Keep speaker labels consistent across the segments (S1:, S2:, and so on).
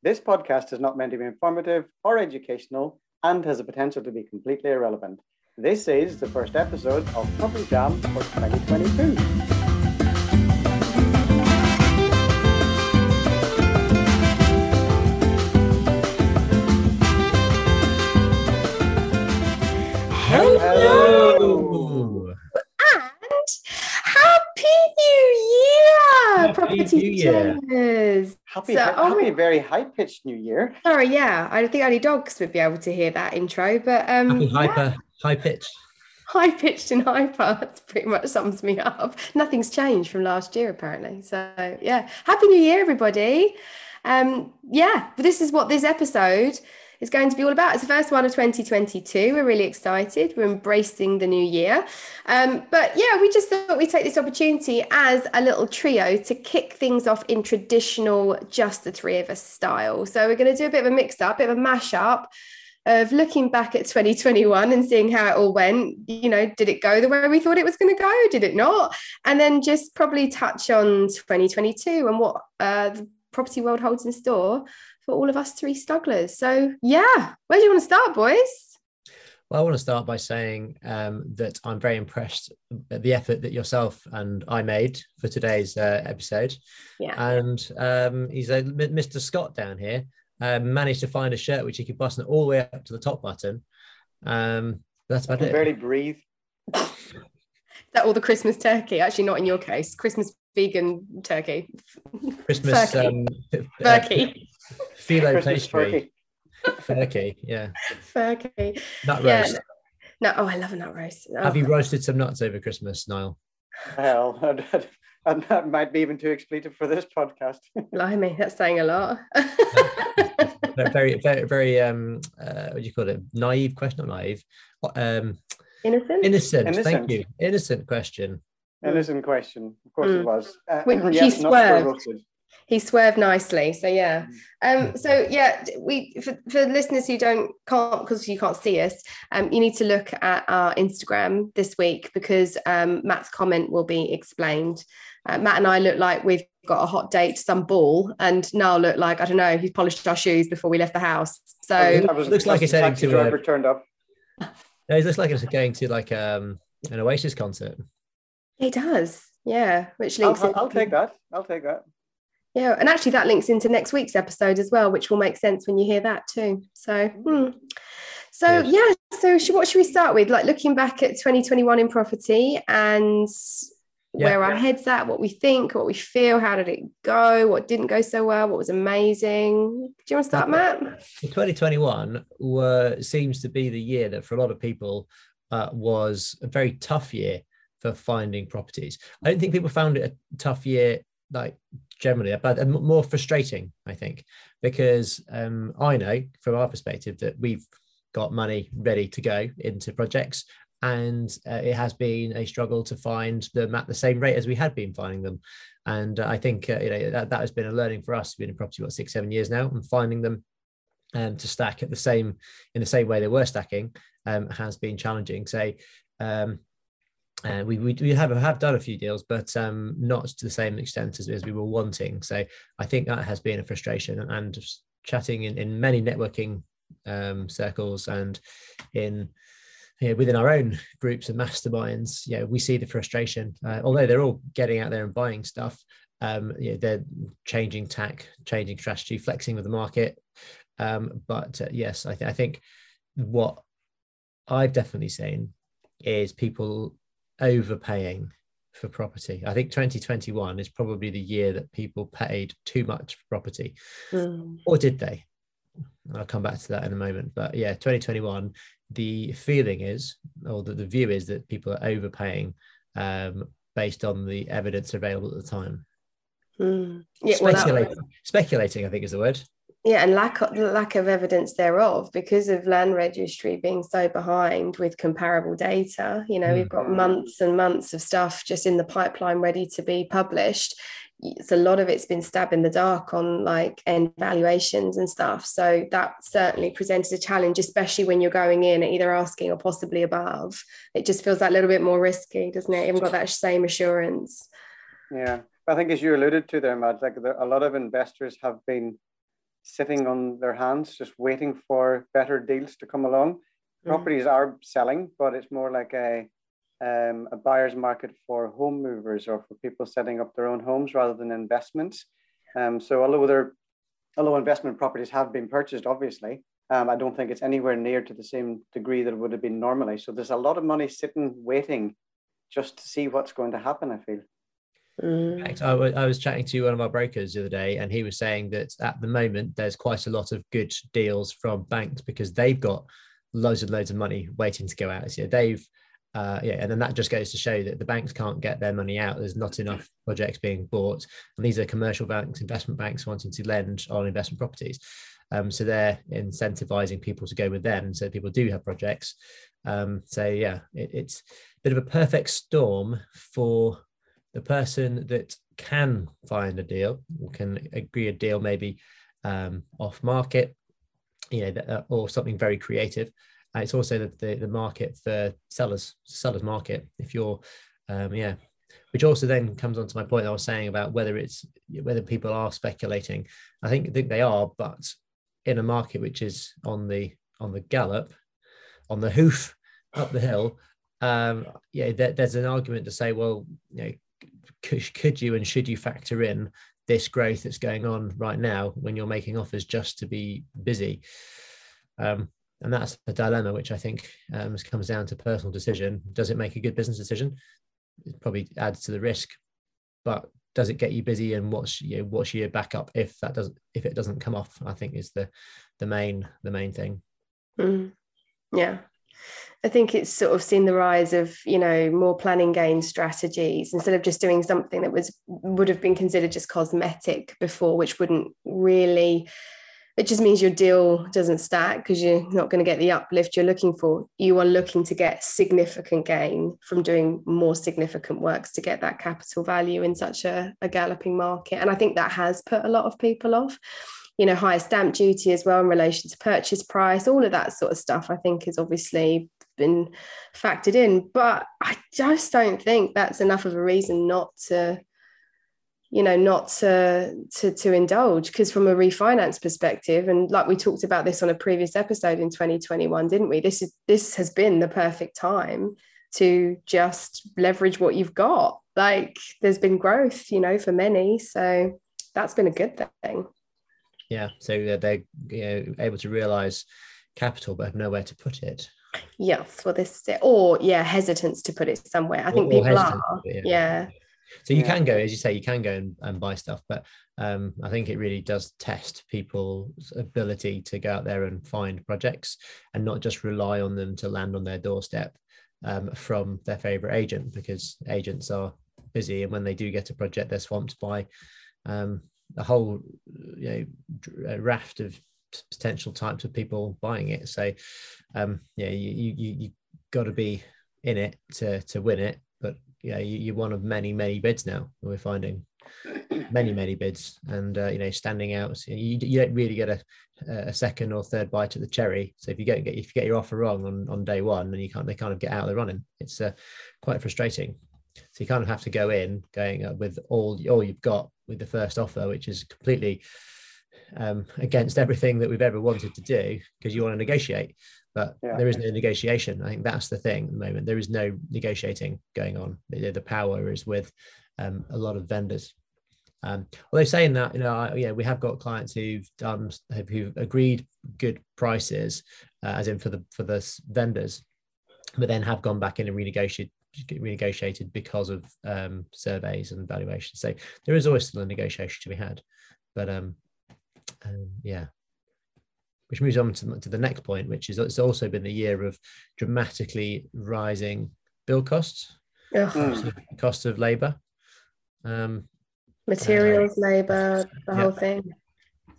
S1: This podcast is not meant to be informative or educational and has the potential to be completely irrelevant. This is the first episode of Property Jam for 2022.
S2: Happy, So, oh-
S1: happy, very high pitched new year.
S2: Sorry, yeah, I think only dogs would be able to hear that intro, but um,
S3: Happy
S2: yeah,
S3: hyper, high pitched,
S2: high pitched and hyper. That's pretty much sums me up. Nothing's changed from last year, apparently. So yeah, Happy New Year, everybody. Um, yeah, this is what this episode is going to be all about. It's the first one of 2022. We're really excited. We're embracing the new year. Um, but yeah, we just thought we'd take this opportunity as a little trio to kick things off in traditional just the three of us style. So we're going to do a bit of a mix up, a bit of a mash up of looking back at 2021 and seeing how it all went. You know, did it go the way we thought it was going to go? Did it not? And then just probably touch on 2022 and what uh, property world holds in store for all of us three strugglers. So, yeah, where do you want to start, boys?
S3: Well, I want to start by saying um, that I'm very impressed at the effort that yourself and I made for today's uh, episode.
S2: Yeah.
S3: And um, he's a Mr. Scott down here um, managed to find a shirt which he could button all the way up to the top button. Um, that's
S1: I
S3: about
S1: can
S3: it.
S1: barely breathe.
S2: that all the Christmas turkey? Actually, not in your case. Christmas vegan turkey.
S3: Christmas
S2: Turkey.
S3: um,
S2: Turkey.
S3: phyllo
S1: Christmas
S3: pastry.
S1: turkey.
S3: Turkey, yeah.
S2: Turkey.
S3: Nut
S2: Yeah.
S3: roast.
S2: No, oh, I love a nut roast.
S3: Have
S2: Oh.
S3: you roasted some nuts over Christmas, Niall?
S1: Hell, and that might be even too expletive for this podcast.
S2: Blimey, that's saying a lot.
S3: Very, very, very, very um, uh, what do you call it? Naive question, not naive. Um,
S2: Innocent?
S3: innocent. Thank you. Innocent question.
S1: Innocent question. Of course it
S2: Mm.
S1: was. Uh,
S2: Wait, he
S1: yes, not
S2: swerved. he swerved nicely. So yeah. Um, so yeah, we for, for listeners who don't can't because you can't see us, um, you need to look at our Instagram this week because um, Matt's comment will be explained. Uh, Matt and I look like we've got a hot date to some ball, and Niall look like I don't know. He's polished our shoes before we left the house. So
S1: I was-
S3: looks like
S1: the
S3: it's heading
S1: taxi
S3: to a-
S1: driver turned up.
S3: No, it looks like it's going to like um, an Oasis concert.
S2: He does. Yeah, which links.
S1: I'll, I'll take that. I'll take that.
S2: Yeah, and actually that links into next week's episode as well, which will make sense when you hear that too. So, hmm. so
S3: Good.
S2: yeah. So, should, what should we start with? Like looking back at 2021 in property and
S3: Yeah.
S2: where our heads at, what we think, what we feel, how did it go, what didn't go so well, what was amazing. Do you want to start, Matt?
S3: Well, 2021 were, seems to be the year that for a lot of people uh, was a very tough year for finding properties. I don't think people found it a tough year, like generally, but more frustrating, I think, because um, I know from our perspective that we've got money ready to go into projects. And uh, it has been a struggle to find them at the same rate as we had been finding them. And uh, I think uh, you know that, that has been a learning for us. We've been in property what six, seven years now, and finding them um, to stack at the same in the same way they were stacking um, has been challenging. So um, uh, we, we we have have done a few deals, but um, not to the same extent as, as we were wanting. So I think that has been a frustration. And chatting in, in many networking um, circles and in you know, within our own groups and masterminds, yeah, we see the frustration. Uh, although they're all getting out there and buying stuff, um, you know, they're changing tack, changing strategy, flexing with the market. Um, but uh, yes, I, th- I think what I've definitely seen is people overpaying for property. I think 2021 is probably the year that people paid too much for property,
S2: Hmm.
S3: or did they? I'll come back to that in a moment. But yeah, 2021, the feeling is, or the, the view is that people are overpaying um, based on the evidence available at the time.
S2: Hmm. Yeah, well, that-
S3: Speculating, speculating, I think is the word.
S2: Yeah, and lack of, lack of evidence thereof because of land registry being so behind with comparable data. You know, we've got mm. months and months of stuff just in the pipeline ready to be published. It's a lot of it's been stabbed in the dark on like end valuations and stuff. So that certainly presented a challenge, especially when you're going in at either asking or possibly above. It just feels that little bit more risky, doesn't it? You haven't got that same assurance.
S1: Yeah. I think as you alluded to there, Matt, like a lot of investors have been sitting on their hands, just waiting for better deals to come along. Mm. Properties are selling, but it's more like a um, a buyer's market for home movers or for people setting up their own homes rather than investments. Um, so although there, although investment properties have been purchased, obviously, um, I don't think it's anywhere near to the same degree that it would have been normally. So there's a lot of money sitting waiting just to see what's going to happen. I feel.
S3: Mm. I, was chatting to one of our brokers the other day, and he was saying that at the moment there's quite a lot of good deals from banks because they've got loads and loads of money waiting to go out. So they've, uh, yeah, and then that just goes to show that the banks can't get their money out. There's not enough projects being bought, and these are commercial banks, investment banks wanting to lend on investment properties. Um, so they're incentivizing people to go with them, so people do have projects. Um, so yeah, it, it's a bit of a perfect storm for the person that can find a deal or can agree a deal maybe um, off market you know uh, or something very creative. Uh, it's also the, the, the market for sellers sellers market. If you're um, yeah which also then comes on to my point i was saying about whether it's whether people are speculating. I think I think they are but in a market which is on the on the gallop on the hoof up the hill um yeah there, there's an argument to say well you know could, you and should you factor in this growth that's going on right now when you're making offers just to be busy? Um, and that's the dilemma which i think um, comes down to personal decision. Does it make a good business decision? It probably adds to the risk but does it get you busy and what's know, what's your backup if that doesn't if it doesn't come off? I think is the the main the main thing.
S2: Mm. yeah I think it's sort of seen the rise of, you know, more planning gain strategies instead of just doing something that was would have been considered just cosmetic before, which wouldn't really it just means your deal doesn't stack because you're not going to get the uplift you're looking for. You are looking to get significant gain from doing more significant works to get that capital value in such a, a galloping market. And I think that has put a lot of people off you know higher stamp duty as well in relation to purchase price all of that sort of stuff i think has obviously been factored in. But i just don't think that's enough of a reason not to you know not to to, to indulge. Because from a refinance perspective and like we talked about this on a previous episode in 2021 didn't we? This is this has been the perfect time to just leverage what you've got. Like there's been growth you know for many. So that's been a good thing
S3: yeah, so they're you know, able to realize capital but have nowhere to put it.
S2: Yes, well, this is it. Or yeah, hesitance to put it somewhere. I think people or are. yeah. yeah.
S3: So you yeah. can go, as you say, you can go and, and buy stuff, but um, I think it really does test people's ability to go out there and find projects and not just rely on them to land on their doorstep um, from their favorite agent because agents are busy and when they do get a project, they're swamped by um, a whole you know raft of potential types of people buying it. So um, yeah, you you you got to be in it to to win it. But yeah, you, you're one of many many bids now. We're finding many many bids, and uh, you know standing out. You, you don't really get a a second or third bite at the cherry. So if you get, if you get your offer wrong on on day one, then you can't they kind of get out of the running. It's uh, quite frustrating. So you kind of have to go in going uh, with all all you've got with the first offer, which is completely um, against everything that we've ever wanted to do because you want to negotiate. But yeah. there is no negotiation. I think that's the thing at the moment. There is no negotiating going on. The, the power is with um, a lot of vendors. Um, although saying that, you know, I, yeah, we have got clients who've done who've agreed good prices, uh, as in for the for the vendors, but then have gone back in and renegotiated renegotiated because of um, surveys and valuations. So there is always still a negotiation to be had. But um, um, yeah, which moves on to, to the next point, which is it's also been the year of dramatically rising bill costs,
S2: mm.
S3: cost of labour, um,
S2: materials, uh, labour, the yeah. whole thing.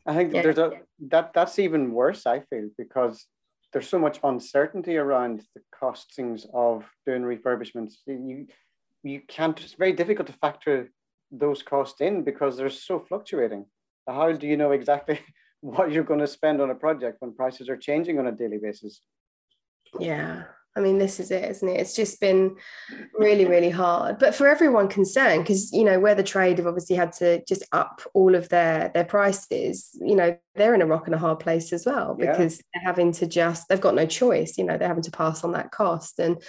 S1: I think yeah. there's a that that's even worse. I feel because there's so much uncertainty around the costings of doing refurbishments. You you can't. It's very difficult to factor those costs in because they're so fluctuating. How do you know exactly what you're going to spend on a project when prices are changing on a daily basis?
S2: Yeah, I mean, this is it, isn't it? It's just been really, really hard. But for everyone concerned, because you know, where the trade have obviously had to just up all of their their prices, you know, they're in a rock and a hard place as well because yeah. they're having to just they've got no choice, you know, they're having to pass on that cost. And,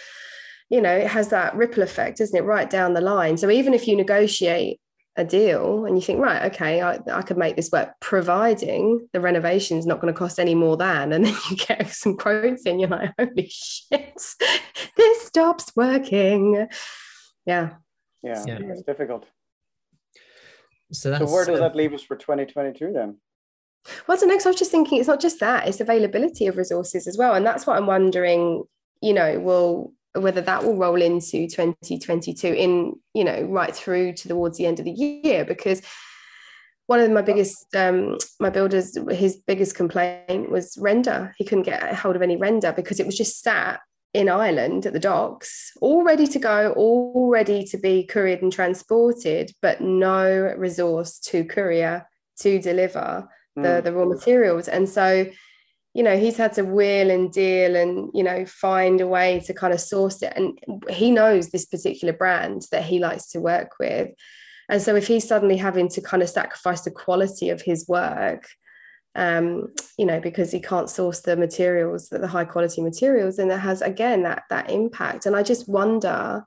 S2: you know, it has that ripple effect, isn't it, right down the line. So even if you negotiate a deal and you think right okay I, I could make this work. Providing the renovation is not going to cost any more than and then you get some quotes and you're like holy shit this stops working. Yeah.
S1: Yeah, yeah. it's difficult.
S3: So,
S1: so where does that leave us for 2022 then?
S2: Well so next i was just thinking it's not just that it's availability of resources as well and that's what i'm wondering you know will whether that will roll into 2022 in you know right through to towards the end of the year because one of my biggest um, my builders his biggest complaint was render he couldn't get hold of any render because it was just sat in Ireland at the docks all ready to go all ready to be couriered and transported but no resource to courier to deliver the, mm. the raw materials and so you know he's had to wheel and deal and you know find a way to kind of source it. And he knows this particular brand that he likes to work with. And so if he's suddenly having to kind of sacrifice the quality of his work um, you know because he can't source the materials the high quality materials and it has again that that impact. And i just wonder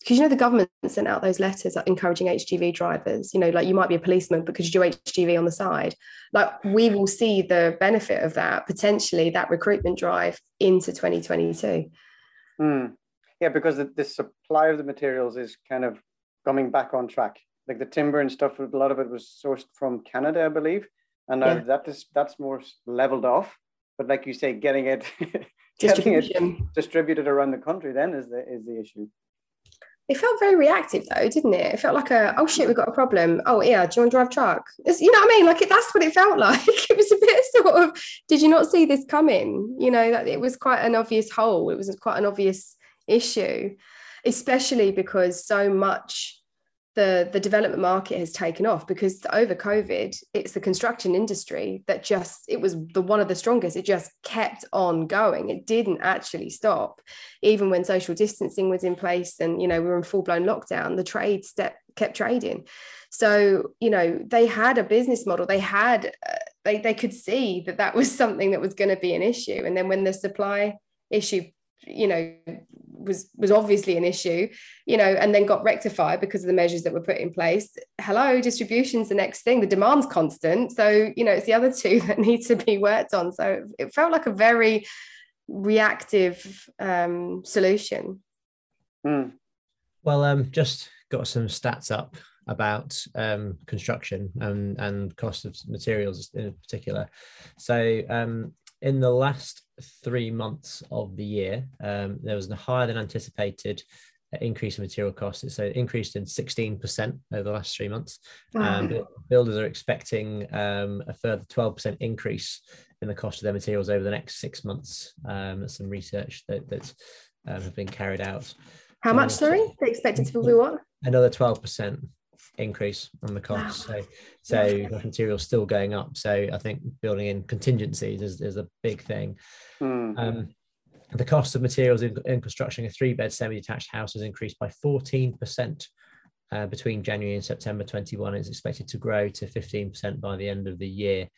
S2: because you know the government sent out those letters encouraging HGV drivers. You know, like you might be a policeman because you do HGV on the side. Like we will see the benefit of that potentially that recruitment drive into 2022.
S1: Mm. Yeah, because the, the, supply of the materials is kind of coming back on track. Like the timber and stuff, a lot of it was sourced from Canada, I believe, and yeah. that is that's more leveled off. But like you say, getting it, getting it distributed around the country then is the is the issue.
S2: It felt very reactive though, didn't it? It felt like a oh shit, we've got a problem. Oh yeah, do you want to drive truck? It's, you know what I mean? Like it, that's what it felt like. it was a bit sort of, did you not see this coming? You know, that it was quite an obvious hole. It was quite an obvious issue, especially because so much the the development market has taken off because over covid it's the construction industry that just it was the one of the strongest. It just kept on going. It didn't actually stop. Even when social distancing was in place and you know we were in full blown lockdown the trade step kept trading. So you know they had a business model. They had uh, they they could see that that was something that was going to be an issue. And then when the supply issue you know was was obviously an issue you know and then got rectified because of the measures that were put in place. Hello distribution's the next thing. The demand's constant. So you know it's the other two that need to be worked on. So it felt like a very reactive um, solution.
S1: Mm.
S3: well um just got some stats up about um, construction and, and cost of materials in particular. So um, in the last three months of the year, um, there was a higher than anticipated increase in material costs. So it increased in 16% over the last three months. Wow. Um, builders are expecting um, a further 12% increase in the cost of their materials over the next six months. Um, that's some research that, that um, have been carried out.
S2: How much, sorry? They expected to be what?
S3: Another 12% increase on the cost. Wow. So, so the material's still going up. So I think building in contingencies is, is a big thing.
S1: Mm.
S3: Um, the cost of materials in, in constructing a three-bed semi-detached house has increased by 14% uh, between January and September 21. It's expected to grow to 15% by the end of the year.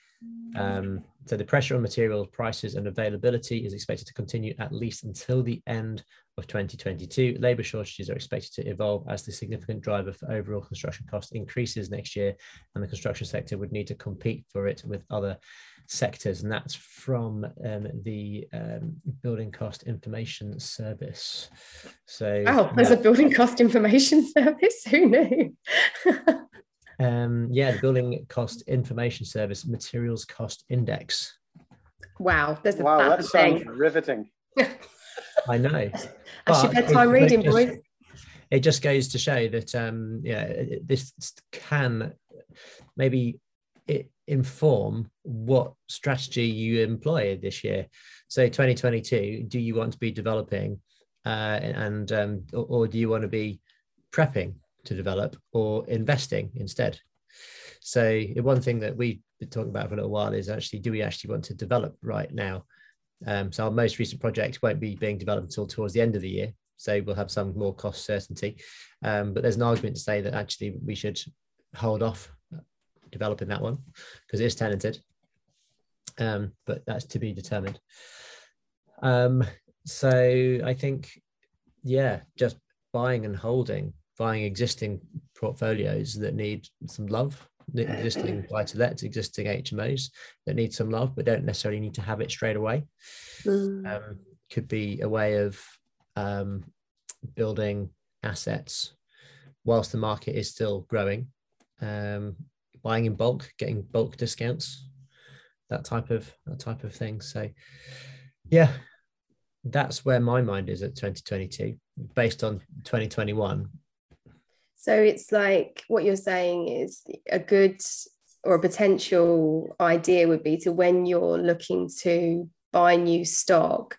S3: Um, so the pressure on material prices and availability is expected to continue at least until the end of 2022. Labour shortages are expected to evolve as the significant driver for overall construction cost increases next year, and the construction sector would need to compete for it with other sectors. And that's from um, the um, Building Cost Information Service. So,
S2: oh, there's a Building Cost Information Service. Who knew?
S3: um, yeah, the Building Cost Information Service Materials Cost Index.
S2: Wow, there's a
S1: wow, that sounds riveting.
S3: I know.
S2: I should bedtime reading,
S3: just,
S2: boys.
S3: It just goes to show that um, yeah, this can maybe it inform what strategy you employ this year. So 2022, do you want to be developing uh, and um, or, or do you want to be prepping to develop or investing instead? So one thing that we've been talking about for a little while is actually, do we actually want to develop right now? Um, so our most recent projects won't be being developed until towards the end of the year. So we'll have some more cost certainty. Um, but there's an argument to say that actually we should hold off developing that one because it is tenanted. Um, but that's to be determined. Um, so I think, yeah, just buying and holding, buying existing portfolios that need some love, existing buy to lets, existing HMOs that need some love, but don't necessarily need to have it straight away. Mm. Um, could be a way of um, building assets whilst the market is still growing, um, buying in bulk, getting bulk discounts, that type of that type of thing. So, yeah, that's where my mind is at 2022 based on 2021
S2: so it's like what you're saying is a good or a potential idea would be to when you're looking to buy new stock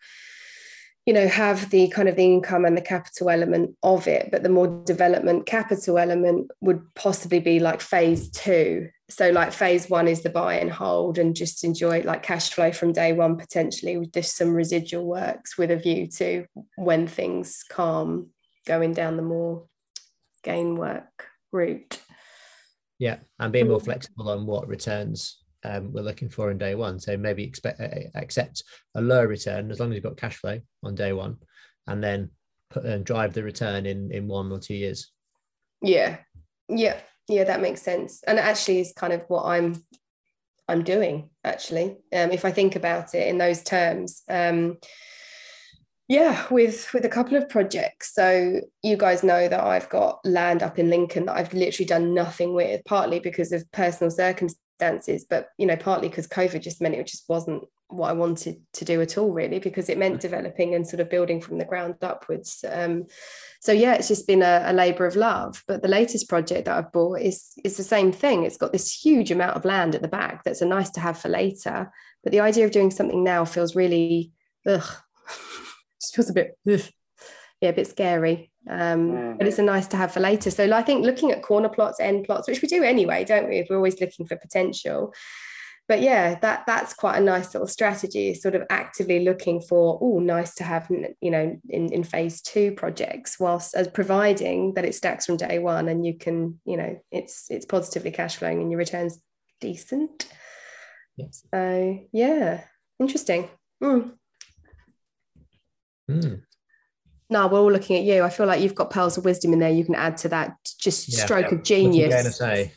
S2: you know have the kind of the income and the capital element of it but the more development capital element would possibly be like phase two. So like phase one is the buy and hold and just enjoy like cash flow from day one potentially with just some residual works with a view to when things calm going down the more gain work route.
S3: Yeah and being more mm. flexible on what returns um, we're looking for in day one. So maybe expect uh, accept a lower return as long as you've got cash flow on day one and then put and drive the return in in one or two years.
S2: Yeah. Yeah. Yeah that makes sense. And actually is kind of what i'm i'm doing actually. Um, if i think about it in those terms um, yeah with with a couple of projects so you guys know that i've got land up in lincoln that i've literally done nothing with partly because of personal circumstances but you know partly because covid just meant it just wasn't what I wanted to do at all, really, because it meant developing and sort of building from the ground upwards. Um, so yeah, it's just been a, a labour of love. But the latest project that I've bought is is the same thing. It's got this huge amount of land at the back that's a nice to have for later. But the idea of doing something now feels really ugh, just feels a bit yeah, a bit scary. Um, mm. but it's a nice to have for later. So I think looking at corner plots, end plots, which we do anyway, don't we? We're always looking for potential but yeah that that's quite a nice little strategy sort of actively looking for oh nice to have you know in, in phase two projects whilst as providing that it stacks from day one and you can you know it's it's positively cash flowing and your returns decent yes. so yeah interesting mm. Mm. No, we're all looking at you. I feel like you've got pearls of wisdom in there. You can add to that just yeah. stroke yeah. of genius.
S3: What are you going to say?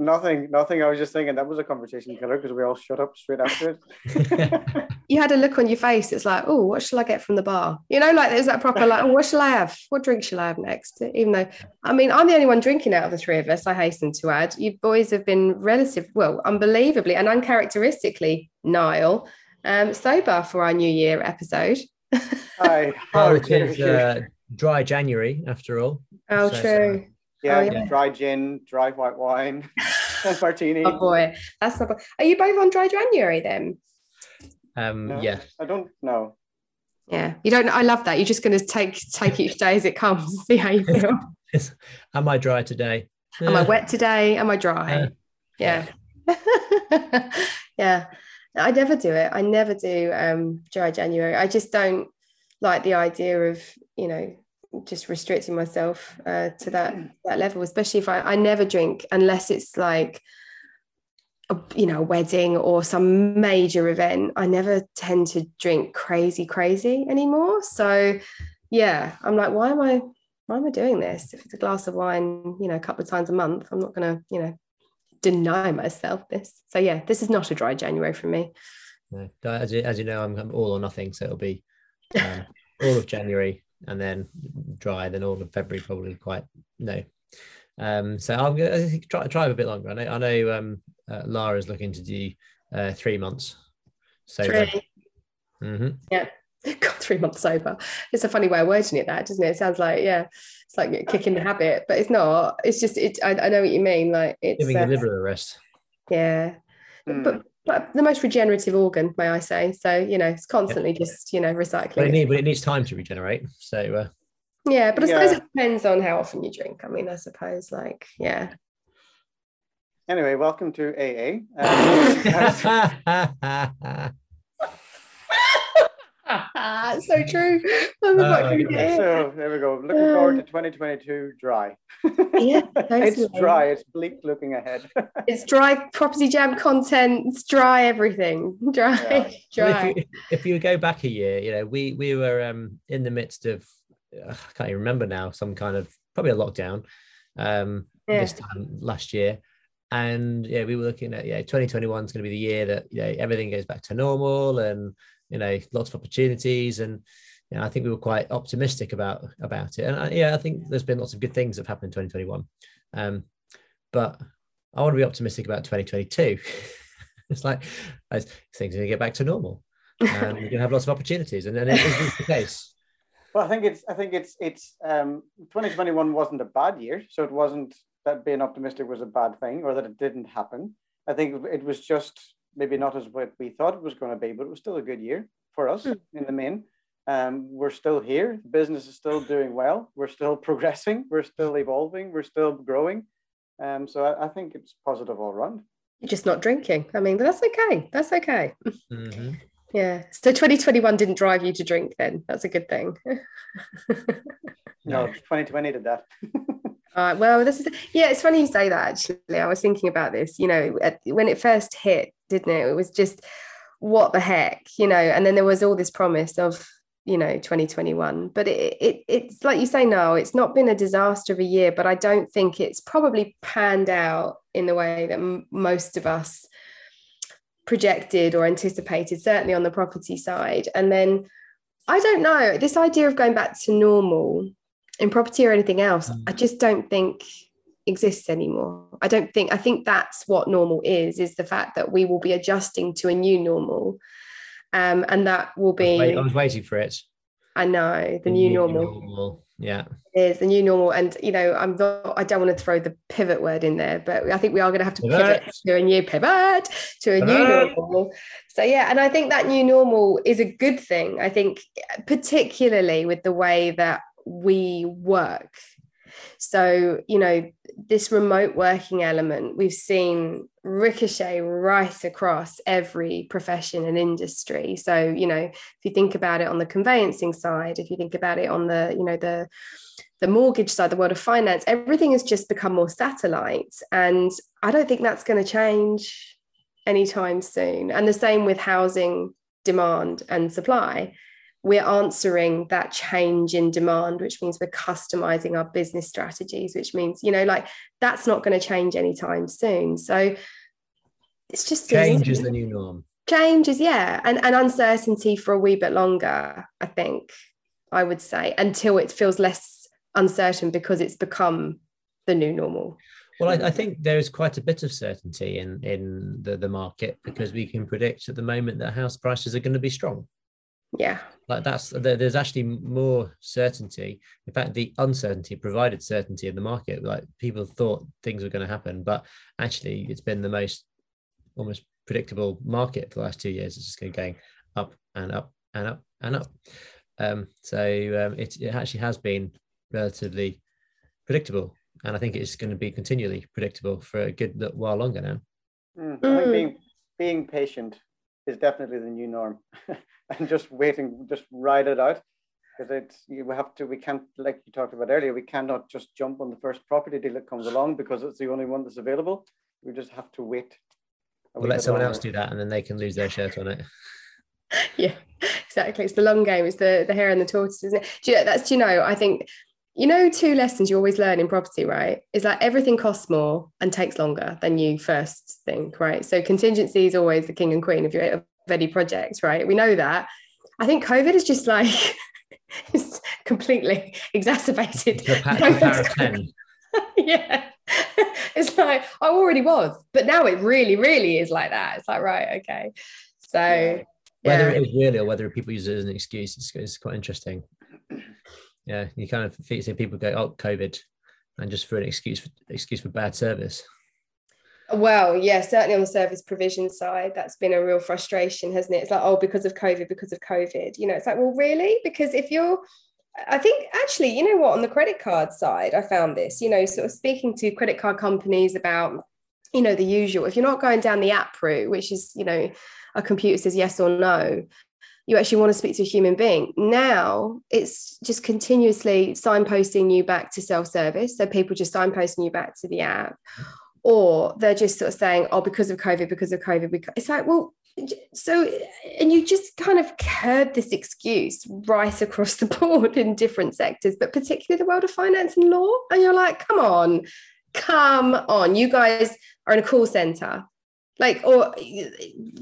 S1: nothing, nothing. I was just thinking that was a conversation killer because we all shut up straight after it.
S2: you had a look on your face. It's like, oh, what shall I get from the bar? You know, like there's that proper like, oh, what shall I have? What drink shall I have next? Even though, I mean, I'm the only one drinking out of the three of us. I hasten to add, you boys have been relative, well, unbelievably and uncharacteristically, Niall, um, sober for our New Year episode.
S1: Hi.
S3: Oh, it is uh, dry January after all.
S2: Oh, so, true.
S1: Yeah, oh, yeah, dry gin, dry white wine, martini.
S2: Oh boy, that's not. Are you both on dry January then?
S3: Um, no, yeah.
S1: I don't know.
S2: Yeah, you don't. I love that. You're just going to take take each day as it comes. See how you feel.
S3: Am I dry today?
S2: Am I wet today? Am I dry? Uh, yeah. yeah. I never do it. I never do um, dry January. I just don't like the idea of you know just restricting myself uh, to that mm. that level especially if I, I never drink unless it's like a, you know a wedding or some major event i never tend to drink crazy crazy anymore so yeah i'm like why am i why am i doing this if it's a glass of wine you know a couple of times a month i'm not going to you know deny myself this so yeah this is not a dry january for me
S3: no, as, you, as you know I'm, I'm all or nothing so it'll be um, all of january and then dry. Then all of February probably quite no. Um, so I'm gonna try try a bit longer. I know I know um, uh, Lara's looking to do uh, three months.
S2: So 3 mm-hmm. yeah, got three months sober. It's a funny way of wording it, that doesn't it? It sounds like yeah, it's like kicking the habit, but it's not. It's just it. I, I know what you mean. Like it's
S3: giving uh, your liver a rest.
S2: Yeah, mm. but but the most regenerative organ, may I say? So you know, it's constantly yeah. just you know recycling.
S3: But it, need, but it needs time to regenerate. So uh...
S2: yeah, but I suppose it depends on how often you drink. I mean, I suppose like yeah.
S1: Anyway, welcome to AA.
S2: so true.
S3: Oh,
S1: so there we go. Looking forward to 2022 dry.
S2: Yeah,
S1: it's dry. It's bleak looking ahead.
S2: It's dry property jam content. It's dry everything. Dry,
S1: Yeah.
S2: Dry.
S3: if, you, if you go back a year, you know, we we were um, in the midst of uh, I can't even remember now, some kind of probably a lockdown um,
S2: Yeah.
S3: this time last year, and yeah, we were looking at yeah, 2021 is going to be the year that you know everything goes back to normal, and you know, lots of opportunities, and you know, I think we were quite optimistic about about it, and I, yeah, I think there's been lots of good things that have happened in 2021, um, but I want to be optimistic about 2022. it's like things are going to get back to normal and you're going to have lots of opportunities. And then it is the case.
S1: Well, I think it's I think it's it's um 2021 wasn't a bad year, so it wasn't that being optimistic was a bad thing or that it didn't happen. I think it was just maybe not as what we thought it was going to be, but it was still a good year for us
S2: Mm.
S1: in the main. Um, we're still here. The business is still doing well. We're still progressing. We're still evolving. We're still growing. Um, so I, I think it's positive all round.
S2: You're just not drinking. I mean, that's okay. That's okay.
S3: Mhm.
S2: Yeah. So 2021 didn't drive you to drink then. That's a good thing.
S1: No,
S3: No.
S1: 2020 did that.
S2: All right. Well, this is yeah. It's funny you say that. Actually, I was thinking about this. You know, at, when it first hit, didn't it? It was just what the heck, you know. And then there was all this promise of you know 2021, but it, it it's like you say, no, it's not been a disaster of a year. But I don't think it's probably panned out in the way that m- most of us projected or anticipated. Certainly on the property side, and then. I don't know. This idea of going back to normal in property or anything else,
S3: Mm.
S2: I just don't think exists anymore. I don't think I think that's what normal is, is the fact that we will be adjusting to a new normal. Um, and that will
S3: I, was wait-
S2: be
S3: I was waiting for it.
S2: I know the new normal
S3: Yeah.
S2: is the new normal. And you know, I'm not I don't want to throw the pivot word in there, but I think we are going to have to pivot
S3: Pivot.
S2: to a new pivot to a new normal. So yeah, and I think that new normal is a good thing. I think particularly with the way that we work. So, you know, this remote working element we've seen ricochet right across every profession and industry. So, you know, if you think about it on the conveyancing side, if you think about it on the, you know, the the mortgage side, the world of finance, everything has just become more satellite. And I don't think that's going to change anytime soon. And the same with housing demand and supply. We're answering that change in demand, which means we're customizing our business strategies, which means, you know, like that's not going to change anytime soon. So it's just
S3: Change is the new norm.
S2: change is yeah and, and uncertainty for a wee bit longer i think i would say until it feels less uncertain because it's become the new normal
S3: Well, I, I think there is quite a bit of certainty in in the, the market because we can predict at the moment that house prices are going to be strong.
S2: Yeah
S3: Like that's there's actually more certainty. In fact, the uncertainty provided certainty in the market. Like people thought things were going to happen, but actually, it's been the most almost predictable market for the last two years. It's just been going up and up and up and up. Um, so um, it, it actually has been relatively predictable, and I think it's going to be continually predictable for a good while longer now.
S1: Mm, I think
S2: Mm.
S1: being being patient is definitely the new norm, and just waiting, just ride it out, because it's you have to. We can't, like you talked about earlier, we cannot just jump on the first property deal that comes along because it's the only one that's available. We just have to wait.
S3: We'll let someone else do that, and then they can lose their shirt on it.
S2: yeah exactly it's the long game it's the the hare and the tortoise isn't it do you know that's do you know i think you know two lessons you always learn in property right? Is that everything costs more and takes longer than you first think right? So contingency is always the king and queen of your of any project right? We know that. I think covid is just like it's completely exacerbated
S3: The pa- the power of ten.
S2: yeah. It's like i already was but now it really really is like that. It's like right okay. So
S1: Yeah.
S3: whether
S2: yeah.
S3: it is really or whether people use it as an excuse it's, it's quite interesting yeah you kind of see people go oh covid and just for an excuse for excuse for bad service
S2: Well, yeah, certainly on the service provision side, that's been a real frustration, hasn't it? It's like, oh, because of COVID, because of COVID. You know, it's like, well, really? Because if you're, I think actually, you know what, on the credit card side, I found this, you know, sort of speaking to credit card companies about, you know, the usual, if you're not going down the app route, which is, you know, a computer says yes or no, you actually want to speak to a human being. Now it's just continuously signposting you back to self service. So people just signposting you back to the app, or they're just sort of saying, oh, because of COVID, because of COVID. It's like, well, so and you just kind of heard this excuse right across the board in different sectors but particularly the world of finance and law and you're like come on come on you guys are in a call center like or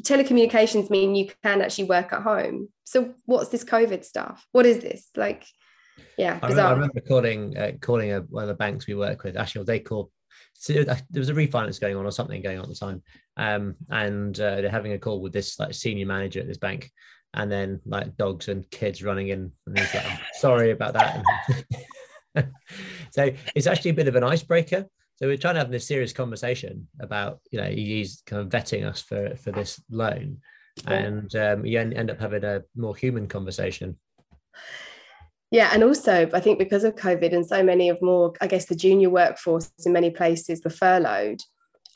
S2: telecommunications mean you can actually work at home. So what's this covid stuff? What is this? Like yeah
S3: I remember, I remember, calling uh, calling a, one of the banks we work with. Actually they called so there was a refinance going on or something going on at the time. Um, and uh, they're having a call with this like senior manager at this bank. And then like dogs and kids running in. And he's like sorry about that. So it's actually a bit of an icebreaker so we're trying to have this serious conversation about, you know, he's kind of vetting us for for this loan, and um, you end up having a more human conversation.
S2: Yeah, and also I think because of COVID and so many of more, I guess the junior workforce in many places were furloughed.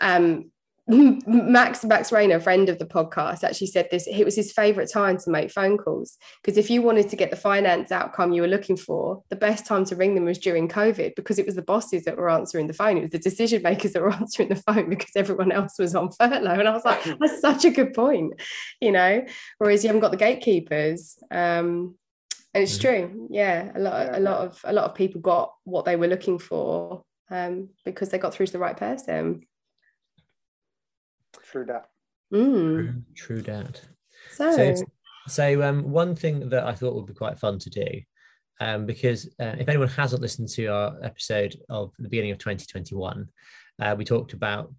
S2: Um, Max Max Rayner, friend of the podcast, actually said this. It was his favorite time to make phone calls because if you wanted to get the finance outcome you were looking for, the best time to ring them was during COVID because it was the bosses that were answering the phone. It was the decision makers that were answering the phone because everyone else was on furlough. And I was like, that's such a good point, you know. Whereas you haven't got the gatekeepers. Um, and it's mm. true, yeah. A lot, a lot of a lot of people got what they were looking for um, because they got through to the right person.
S1: True that.
S2: Mm.
S3: True, true that.
S2: So, so,
S3: so um, one thing that I thought would be quite fun to do, um, because uh, if anyone hasn't listened to our episode of the beginning of 2021, uh, we talked about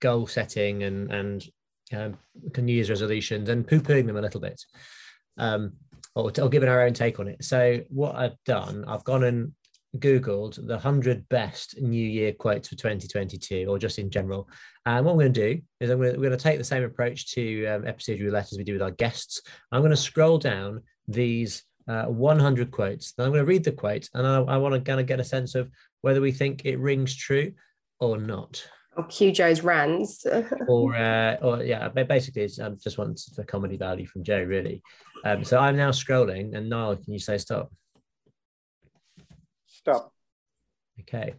S3: goal setting and and um, New Year's resolutions and poo pooing them a little bit, um, or, or giving our own take on it. So what I've done, I've gone and Googled the 100 best New Year quotes for 2022 or just in general. And what I'm going to do is I'm going to, we're going to take the same approach to um, episode roulette as we do with our guests. I'm going to scroll down these uh, 100 quotes. Then I'm going to read the quote and I, I want to kind of get a sense of whether we think it rings true or not.
S2: Or Q Joe's rants.
S3: or, uh, or yeah, basically, it's, I just want the comedy value from Joe, really. Um, so I'm now scrolling, and Niall, can you say stop?
S1: Stop.
S3: Okay.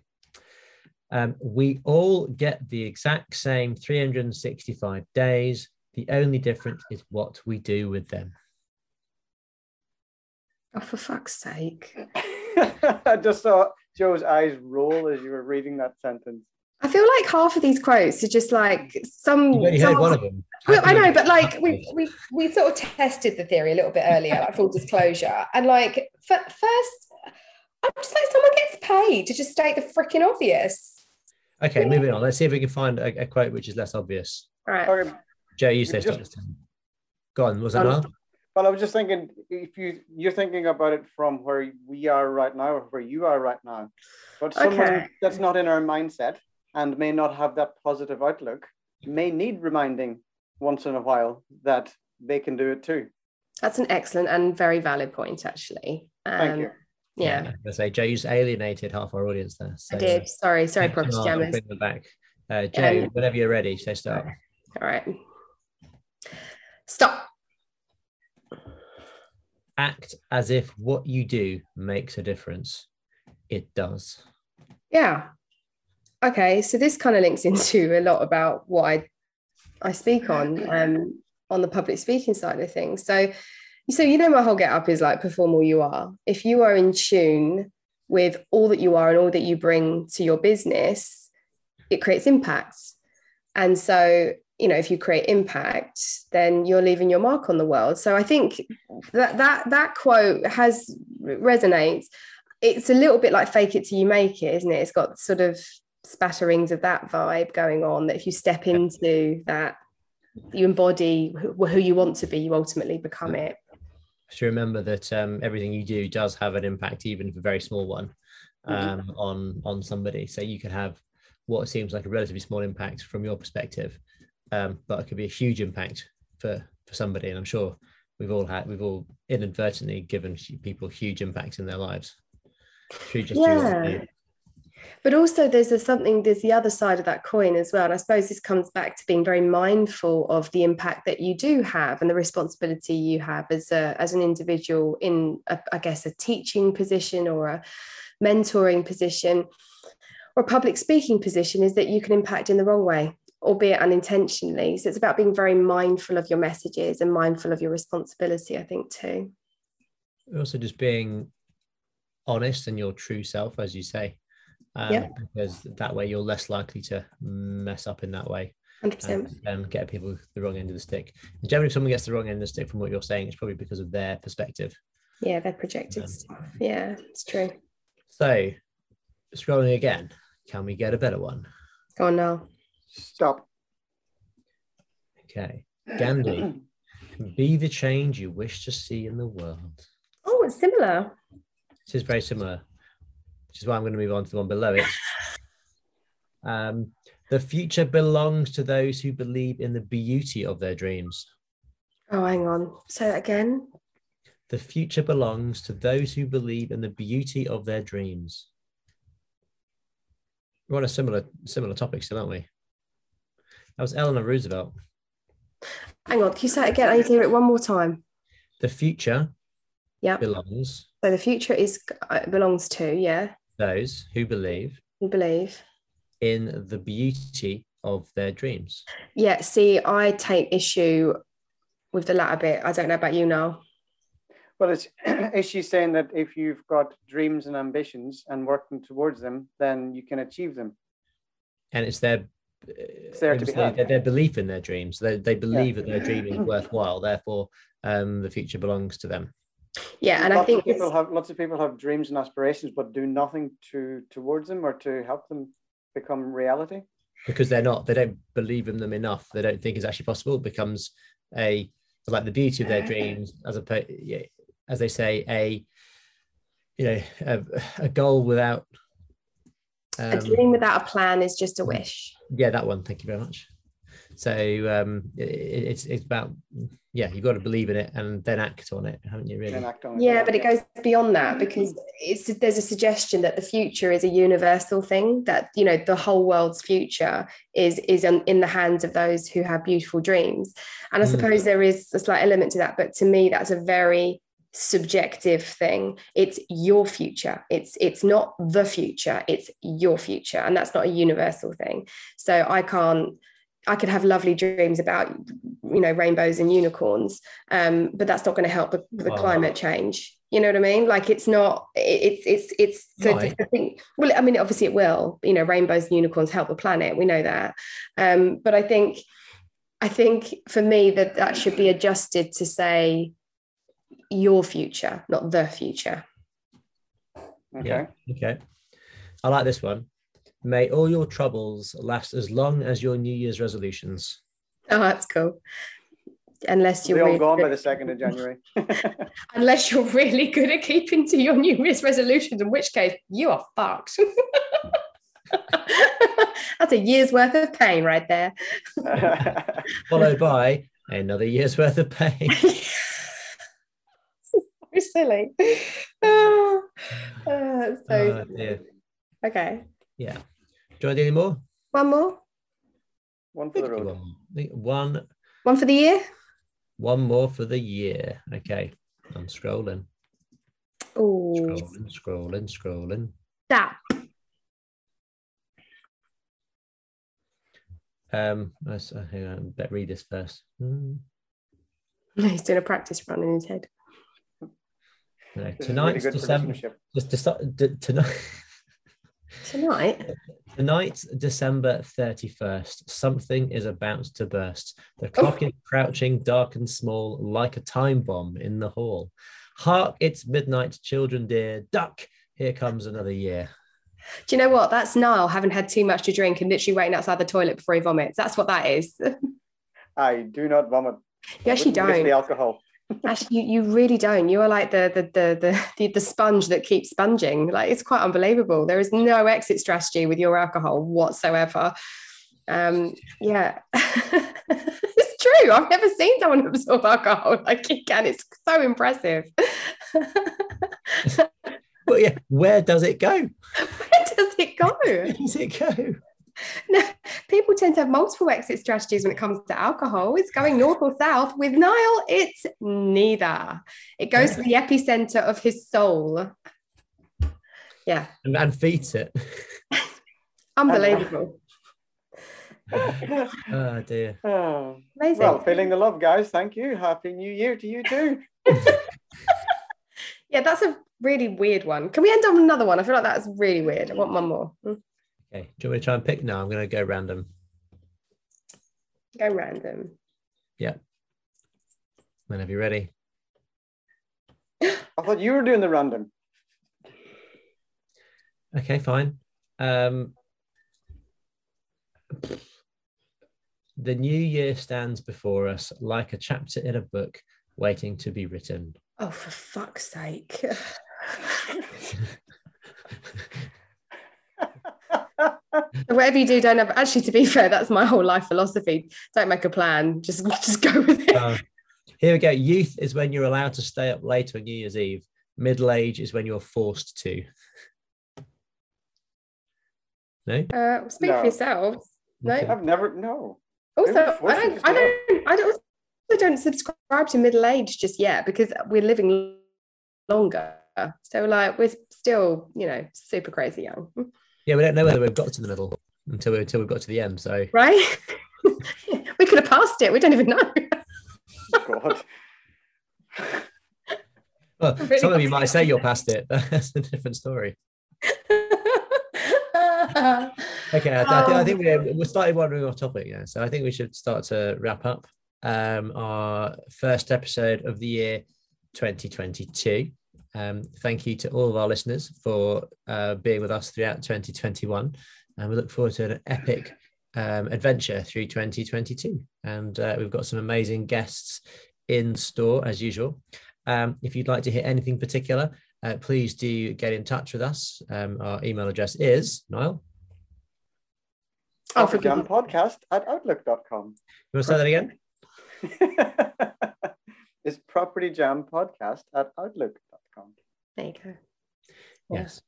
S3: Um, we all get the exact same 365 days. The only difference is what we do with them.
S2: Oh, for fuck's sake.
S1: I just saw Joe's eyes roll as you were reading that sentence.
S2: I feel like half of these quotes are just like some.
S3: You only heard one of them.
S2: Well, I know, but like we we we sort of tested the theory a little bit earlier, like full disclosure, and like first I'm just like, someone gets paid to just state the freaking obvious.
S3: Okay, moving on. Let's see if we can find a, a quote which is less obvious.
S2: All right.
S3: Joe, you say stop Go on. Was that um,
S1: Well, I was just thinking if you you're thinking about it from where we are right now or where you are right now, but someone okay. that's not in our mindset and may not have that positive outlook may need reminding once in a while that they can do it too.
S2: That's an excellent and very valid point, actually.
S1: Um, Thank you.
S2: Yeah.
S3: yeah say Joe, you alienated half our audience there.
S2: So, I did. Sorry, sorry, Property Jammers.
S3: Bring them back. Uh, Joe, um, whenever you're ready, say start.
S2: All right. Stop.
S3: Act as if what you do makes a difference. It does.
S2: Yeah. Okay, so this kind of links into a lot about what I I speak on um, on the public speaking side of things. So so you know my whole get up is like perform all you are. If you are in tune with all that you are and all that you bring to your business it creates impact. And so you know if you create impact then you're leaving your mark on the world. So i think that that that quote has resonates. It's a little bit like fake it till you make it isn't it? It's got sort of spatterings of that vibe going on that if you step into that you embody who, who you want to be you ultimately become it
S3: to remember that um, everything you do does have an impact, even if a very small one, um, mm-hmm. on on somebody. So you could have what seems like a relatively small impact from your perspective, um, but it could be a huge impact for for somebody. And I'm sure we've all had we've all inadvertently given people huge impacts in their lives.
S2: yeah. But also, there's a something, there's the other side of that coin as well. And I suppose this comes back to being very mindful of the impact that you do have and the responsibility you have as, a, as an individual in, a, I guess, a teaching position or a mentoring position or a public speaking position is that you can impact in the wrong way, albeit unintentionally. So it's about being very mindful of your messages and mindful of your responsibility, I think, too.
S3: Also, just being honest and your true self, as you say um, yeah. because that way you're less likely to mess up in that way.
S2: 100%.
S3: And get people the wrong end of the stick. And generally, if someone gets the wrong end of the stick from what you're saying, it's probably because of their perspective.
S2: Yeah, their projected um, stuff. Yeah, it's true.
S3: So, scrolling again, can we get a better one?
S2: Go on now.
S1: Stop.
S3: Okay. Gandhi, be the change you wish to see in the world.
S2: Oh, it's similar.
S3: This is very similar which is why I'm going to move on to the one below it. Um, the future belongs to those who believe in the beauty of their dreams.
S2: Oh, hang on. Say that again.
S3: The future belongs to those who believe in the beauty of their dreams. We're on a similar similar topic still, aren't we? That was Eleanor Roosevelt.
S2: Hang on, can you say it again? I need to hear it one more time.
S3: The future
S2: yeah.
S3: belongs.
S2: So the future is uh, belongs to, yeah
S3: those who believe
S2: who believe
S3: in the beauty of their dreams.
S2: Yeah, see, I take issue with the latter bit. I don't know about you now.
S1: Well, it's, is she saying that if you've got dreams and ambitions and working towards them, then you can achieve them?
S3: And it's their
S1: it's there to be their,
S3: their, belief in their dreams. They, they believe yeah. that their dream is worthwhile. Therefore, um, the future belongs to them.
S2: Yeah, and lots I think
S1: people have lots of people have dreams and aspirations, but do nothing to towards them or to help them become reality
S3: because they're not. They don't believe in them enough. They don't think it's actually possible. It becomes a like the beauty of their dreams as a as they say a you know a, a goal without
S2: um, a dream without a plan is just a wish.
S3: Yeah, that one. Thank you very much. So um, it, it's it's about yeah, you've got to believe in it and then act on it, haven't you? Really?
S2: Yeah, but it goes beyond that because it's there's a suggestion that the future is a universal thing. That you know the whole world's future is is in, in the hands of those who have beautiful dreams, and I mm. suppose there is a slight element to that. But to me, that's a very subjective thing it's your future it's it's not the future it's your future and that's not a universal thing so i can't I could have lovely dreams about, you know, rainbows and unicorns, um, but that's not going to help with, the wow. climate change. You know what I mean? Like it's not. It's it's it's. So I think. Well, I mean, obviously it will. You know, rainbows and unicorns help the planet. We know that. Um, but I think, I think for me that that should be adjusted to say your future, not the future.
S1: Okay. Yeah.
S3: Okay. I like this one. May all your troubles last as long as your New Year's resolutions.
S2: Oh, that's cool. Unless you're
S1: they all really gone by the second of January.
S2: Unless you're really good at keeping to your New Year's resolutions, in which case you are fucked. That's a year's worth of pain right there.
S3: Followed by another year's worth of pain.
S2: so silly. Oh, oh, so oh, okay.
S3: Yeah. Do you want any more?
S2: One more.
S1: One for the road.
S3: One.
S2: One for the year.
S3: One more for the year. Okay. I'm scrolling.
S2: Oh.
S3: Scrolling, scrolling, scrolling.
S2: That.
S3: Um, let's, uh, hang on, better read this first.
S2: Mm. He's doing a practice run in his head.
S3: No, tonight's really December. Just to start, tonight.
S2: Tonight?
S3: Tonight, December 31st, something is about to burst. The oh. clock oh. is crouching, dark and small, like a time bomb in the hall. Hark, it's midnight, children dear. Duck, here comes another year.
S2: Do you know what? That's Niall having had too much to drink and literally waiting outside the toilet before he vomits. That's what that is.
S1: I do not vomit.
S2: You actually don't.
S1: The alcohol.
S2: Actually, you, you really don't. You are like the, the the the the sponge that keeps sponging. Like it's quite unbelievable. There is no exit strategy with your alcohol whatsoever. Um, yeah, it's true. I've never seen someone absorb alcohol like you can. It's so impressive.
S3: well, yeah. Where does it go?
S2: Where does it go?
S3: Where does it go?
S2: No, people tend to have multiple exit strategies when it comes to alcohol. It's going north or south. With Niall, it's neither. It goes to the epicenter of his soul. Yeah,
S3: And, and feeds it.
S2: unbelievable.
S3: Oh dear.
S1: Oh,
S2: Amazing.
S1: well, feeling the love, guys. Thank you. Happy New Year to you too.
S2: yeah, that's a really weird one. Can we end on another one? I feel like that's really weird. I want one more. Hmm.
S3: Okay. Do you want me to try and pick? No, I'm going to go random.
S2: Go random. Yeah.
S3: Whenever you're ready.
S1: I thought you were doing the random.
S3: Okay, fine. Um, the new year stands before us like a chapter in a book waiting to be written.
S2: Oh, for fuck's sake. Whatever you do, don't have. Actually, to be fair, that's my whole life philosophy. Don't make a plan. Just, just go with it.
S3: Uh, here we go. Youth is when you're allowed to stay up late on New Year's Eve. Middle age is when you're forced to. No?
S2: Uh, speak
S1: No.
S2: for yourselves. No.
S3: Okay.
S1: I've never no.
S2: Also,
S1: Maybe
S2: I don't. I don't. I don't. I don't subscribe to middle age just yet because we're living longer. So, like, we're still, you know, super crazy young,
S3: Yeah, we don't know whether we've got to the middle until we until we've got to the end. So
S2: right? we could have passed it. We don't even know.
S1: God.
S3: well,
S2: Really
S3: some of you might say you're past it, but that's a different story. Okay, I, I, think, I think we're, we're slightly wandering off topic now, so I think we should start to wrap up um, our first episode of the year 2022. Um, thank you to all of our listeners for uh, being with us throughout 2021, and we look forward to an epic um, adventure through 2022. And uh, we've got some amazing guests in store as usual. Um, if you'd like to hear anything particular, uh, please do get in touch with us. Um, our email address is Niall.
S1: Coffee podcast at outlook.com.
S3: You want to say that again?
S1: it's property jam podcast at outlook.com.
S2: There you go.
S3: Yes.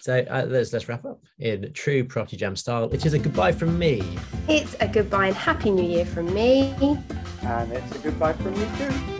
S3: So uh, let's let's wrap up in true property jam style. It is a goodbye from me.
S2: It's a goodbye and happy new year from me.
S1: And it's a goodbye from me too.